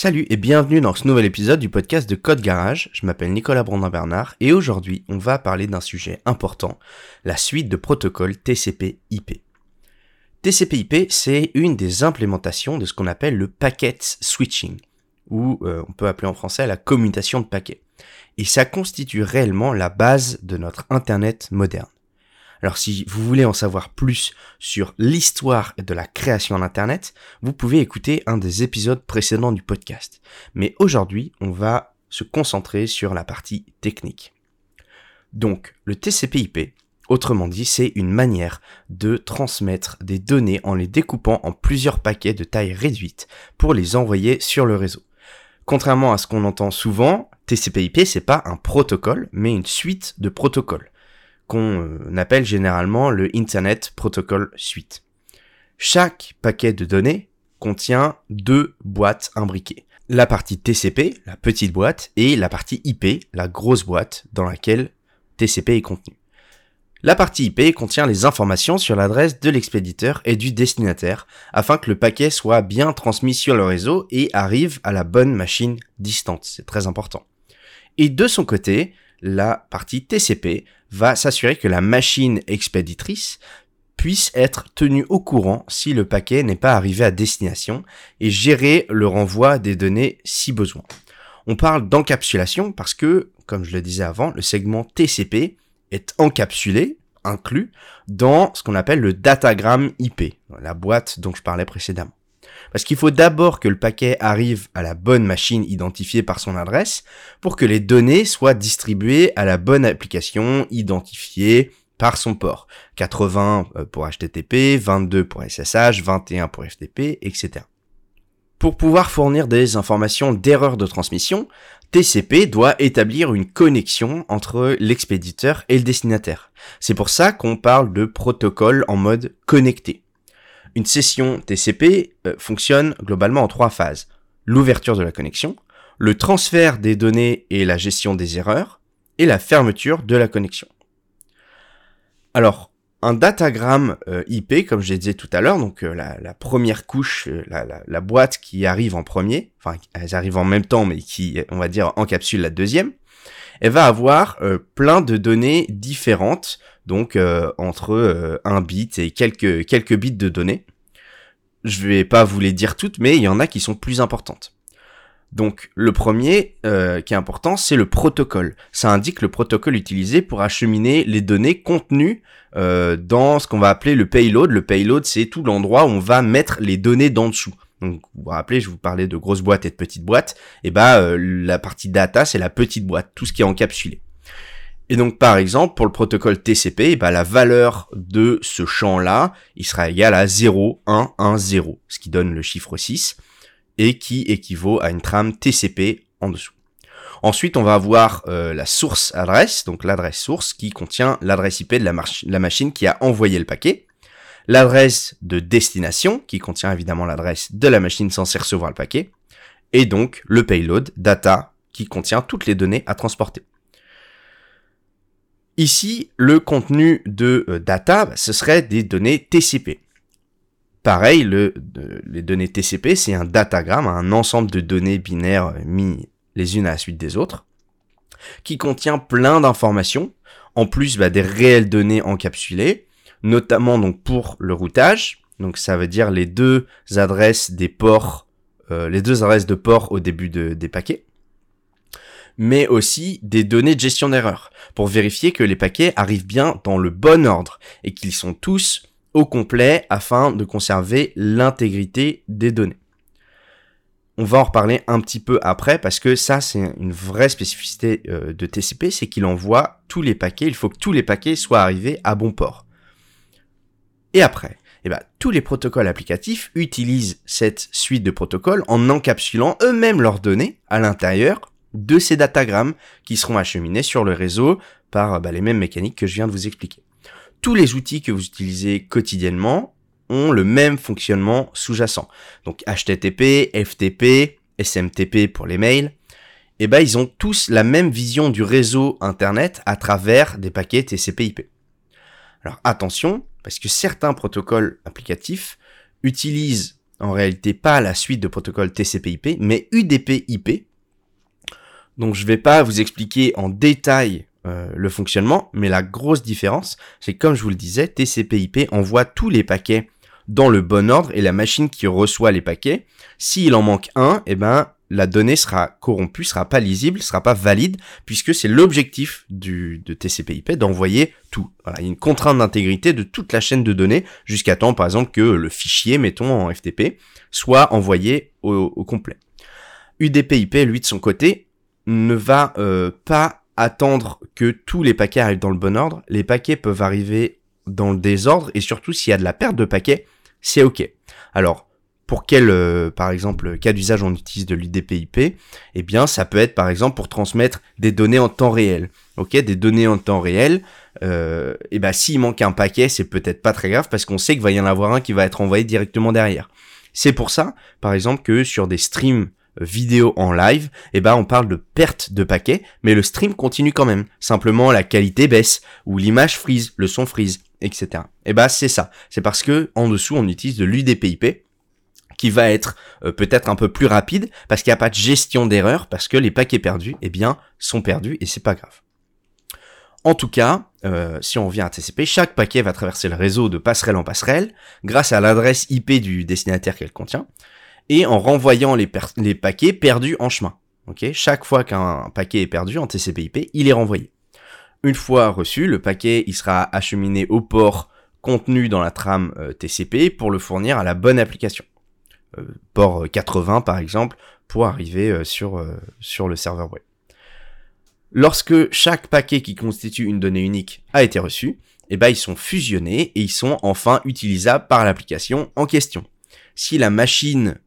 Salut et bienvenue dans ce nouvel épisode du podcast de Code Garage. Je m'appelle Nicolas Brandin-Bernard et aujourd'hui on va parler d'un sujet important, la suite de protocoles TCP/IP. TCP/IP c'est une des implémentations de ce qu'on appelle le packet switching, ou euh, on peut appeler en français la commutation de paquets. Et ça constitue réellement la base de notre Internet moderne. Alors si vous voulez en savoir plus sur l'histoire de la création d'Internet, vous pouvez écouter un des épisodes précédents du podcast. Mais aujourd'hui, on va se concentrer sur la partie technique. Donc, le TCP/IP, autrement dit, c'est une manière de transmettre des données en les découpant en plusieurs paquets de taille réduite pour les envoyer sur le réseau. Contrairement à ce qu'on entend souvent, TCP/IP c'est pas un protocole, mais une suite de protocoles qu'on euh, appelle généralement le Internet Protocol Suite. Chaque paquet de données contient deux boîtes imbriquées. La partie TCP, la petite boîte, et la partie IP, la grosse boîte dans laquelle TCP est contenu. La partie IP contient les informations sur l'adresse de l'expéditeur et du destinataire afin que le paquet soit bien transmis sur le réseau et arrive à la bonne machine distante. C'est très important. Et de son côté, la partie TCP va s'assurer que la machine expéditrice puisse être tenue au courant si le paquet n'est pas arrivé à destination et gérer le renvoi des données si besoin. On parle d'encapsulation parce que, comme je le disais avant, le segment TCP est encapsulé, inclus, dans ce qu'on appelle le datagramme IP, la boîte dont je parlais précédemment. Parce qu'il faut d'abord que le paquet arrive à la bonne machine identifiée par son adresse pour que les données soient distribuées à la bonne application identifiée par son port. 80 euh, pour HTTP, 22 pour SSH, 21 pour FTP, etc. Pour pouvoir fournir des informations d'erreur de transmission, TCP doit établir une connexion entre l'expéditeur et le destinataire. C'est pour ça qu'on parle de protocole en mode connecté. Une session TCP euh, fonctionne globalement en trois phases. L'ouverture de la connexion, le transfert des données et la gestion des erreurs, et la fermeture de la connexion. Alors, un datagramme euh, IP, comme je disais tout à l'heure, donc euh, la, première couche, la, la, boîte qui arrive en premier, enfin elles arrivent en même temps, mais qui, on va dire, encapsule la deuxième, elle va avoir plein de données différentes donc euh, entre euh, un bit et quelques, quelques bits de données. Je vais pas vous les dire toutes, mais il y en a qui sont plus importantes. Donc le premier euh, qui est important, c'est le protocole. Ça indique le protocole utilisé pour acheminer les données contenues dans ce qu'on va appeler le payload. Le payload, c'est tout l'endroit où on va mettre les données d'en dessous. Donc vous vous rappelez, je vous parlais de grosses boîtes et de petites boîtes. Et bah la partie data, c'est la petite boîte, tout ce qui est encapsulé. Et donc, par exemple, pour le protocole TCP, bah, la valeur de ce champ-là, il sera égal à 0, 1, 1, 0, ce qui donne le chiffre 6, et qui équivaut à une trame TCP en dessous. Ensuite, on va avoir euh, la source adresse, donc l'adresse source qui contient l'adresse IP de la, machine qui a envoyé le paquet, l'adresse de destination qui contient évidemment l'adresse de la machine censée recevoir le paquet, et donc le payload data qui contient toutes les données à transporter. Ici, le contenu de euh, data, bah, ce serait des données TCP. Pareil, le, les données TCP, c'est un datagramme, un ensemble de données binaires euh, mis les unes à la suite des autres, qui contient plein d'informations, en plus bah, des réelles données encapsulées, notamment donc pour le routage. Donc ça veut dire les deux adresses des ports, euh, les deux adresses de port au début des paquets mais aussi des données de gestion d'erreur, pour vérifier que les paquets arrivent bien dans le bon ordre et qu'ils sont tous au complet afin de conserver l'intégrité des données. On va en reparler un petit peu après parce que ça c'est une vraie spécificité euh, de TCP, c'est qu'il envoie tous les paquets, il faut que tous les paquets soient arrivés à bon port. Et après, eh ben, tous les protocoles applicatifs utilisent cette suite de protocoles en encapsulant eux-mêmes leurs données à l'intérieur de ces datagrammes qui seront acheminés sur le réseau par bah, les mêmes mécaniques que je viens de vous expliquer. Tous les outils que vous utilisez quotidiennement ont le même fonctionnement sous-jacent. Donc HTTP, FTP, SMTP pour les mails. Eh ben ils ont tous la même vision du réseau internet à travers des paquets TCP/IP. Alors attention, parce que certains protocoles applicatifs utilisent en réalité pas la suite de protocoles TCP/IP, mais UDP/IP. Donc je vais pas vous expliquer en détail euh, le fonctionnement, mais la grosse différence, c'est comme je vous le disais, TCP/IP envoie tous les paquets dans le bon ordre et la machine qui reçoit les paquets, s'il en manque un, eh ben la donnée sera corrompue, sera pas lisible, sera pas valide, puisque c'est l'objectif de TCP/IP d'envoyer tout. Voilà, il y a une contrainte d'intégrité de toute la chaîne de données jusqu'à temps, par exemple, que le fichier, mettons en FTP, soit envoyé au, complet. UDP/IP, lui de son côté, ne va euh, pas attendre que tous les paquets arrivent dans le bon ordre. Les paquets peuvent arriver dans le désordre et surtout s'il y a de la perte de paquets, c'est ok. Alors pour quel, euh, par exemple, cas d'usage on utilise de l'UDP/IP Eh bien, ça peut être, par exemple, pour transmettre des données en temps réel. Ok, des données en temps réel. Euh, et ben, s'il manque un paquet, c'est peut-être pas très grave parce qu'on sait qu'il va y en avoir un qui va être envoyé directement derrière. C'est pour ça, par exemple, que sur des streams vidéo en live, eh ben on parle de perte de paquets, mais le stream continue quand même. Simplement la qualité baisse ou l'image freeze, le son freeze, etc. Et ben c'est ça. C'est parce que en dessous on utilise de l'UDP/IP qui va être euh, peut-être un peu plus rapide parce qu'il n'y a pas de gestion d'erreur parce que les paquets perdus, eh bien, sont perdus et c'est pas grave. En tout cas, euh, si on vient à TCP, chaque paquet va traverser le réseau de passerelle en passerelle grâce à l'adresse IP du destinataire qu'elle contient et en renvoyant les, paquets perdus en chemin. Okay chaque fois qu'un paquet est perdu en TCP/IP, il est renvoyé. Une fois reçu, le paquet il sera acheminé au port contenu dans la trame euh, TCP pour le fournir à la bonne application. Euh, port 80 par exemple, pour arriver euh, sur, euh, sur le serveur web. Lorsque chaque paquet qui constitue une donnée unique a été reçu, eh ben, ils sont fusionnés et ils sont enfin utilisables par l'application en question. Si la machine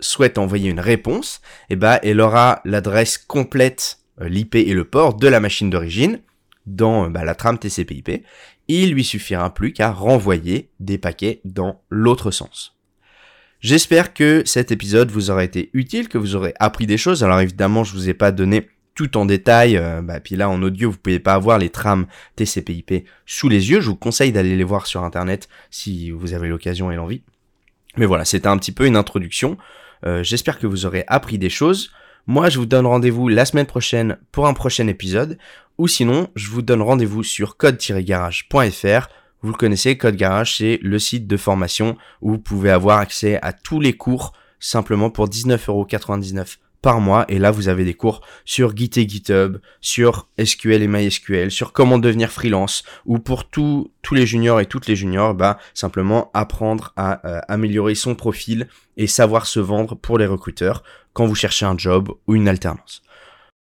souhaite envoyer une réponse, eh ben, elle aura l'adresse complète, l'IP et le port de la machine d'origine dans bah, la trame TCP/IP. Il lui suffira plus qu'à renvoyer des paquets dans l'autre sens. J'espère que cet épisode vous aura été utile, que vous aurez appris des choses. Alors évidemment, je vous ai pas donné tout en détail. Euh, bah, puis là, en audio, vous pouvez pas avoir les trames TCP/IP sous les yeux. Je vous conseille d'aller les voir sur Internet si vous avez l'occasion et l'envie. Mais voilà, c'était un petit peu une introduction. Euh, j'espère que vous aurez appris des choses. Moi, je vous donne rendez-vous la semaine prochaine pour un prochain épisode. Ou sinon, je vous donne rendez-vous sur code-garage.fr vous le connaissez, Code Garage, c'est le site de formation où vous pouvez avoir accès à tous les cours simplement pour 19,99€ par mois. Et là, vous avez des cours sur Git et GitHub, sur SQL et MySQL, sur comment devenir freelance, ou pour tous tous les juniors et toutes les juniors, bah, simplement apprendre à euh, améliorer son profil et savoir se vendre pour les recruteurs quand vous cherchez un job ou une alternance.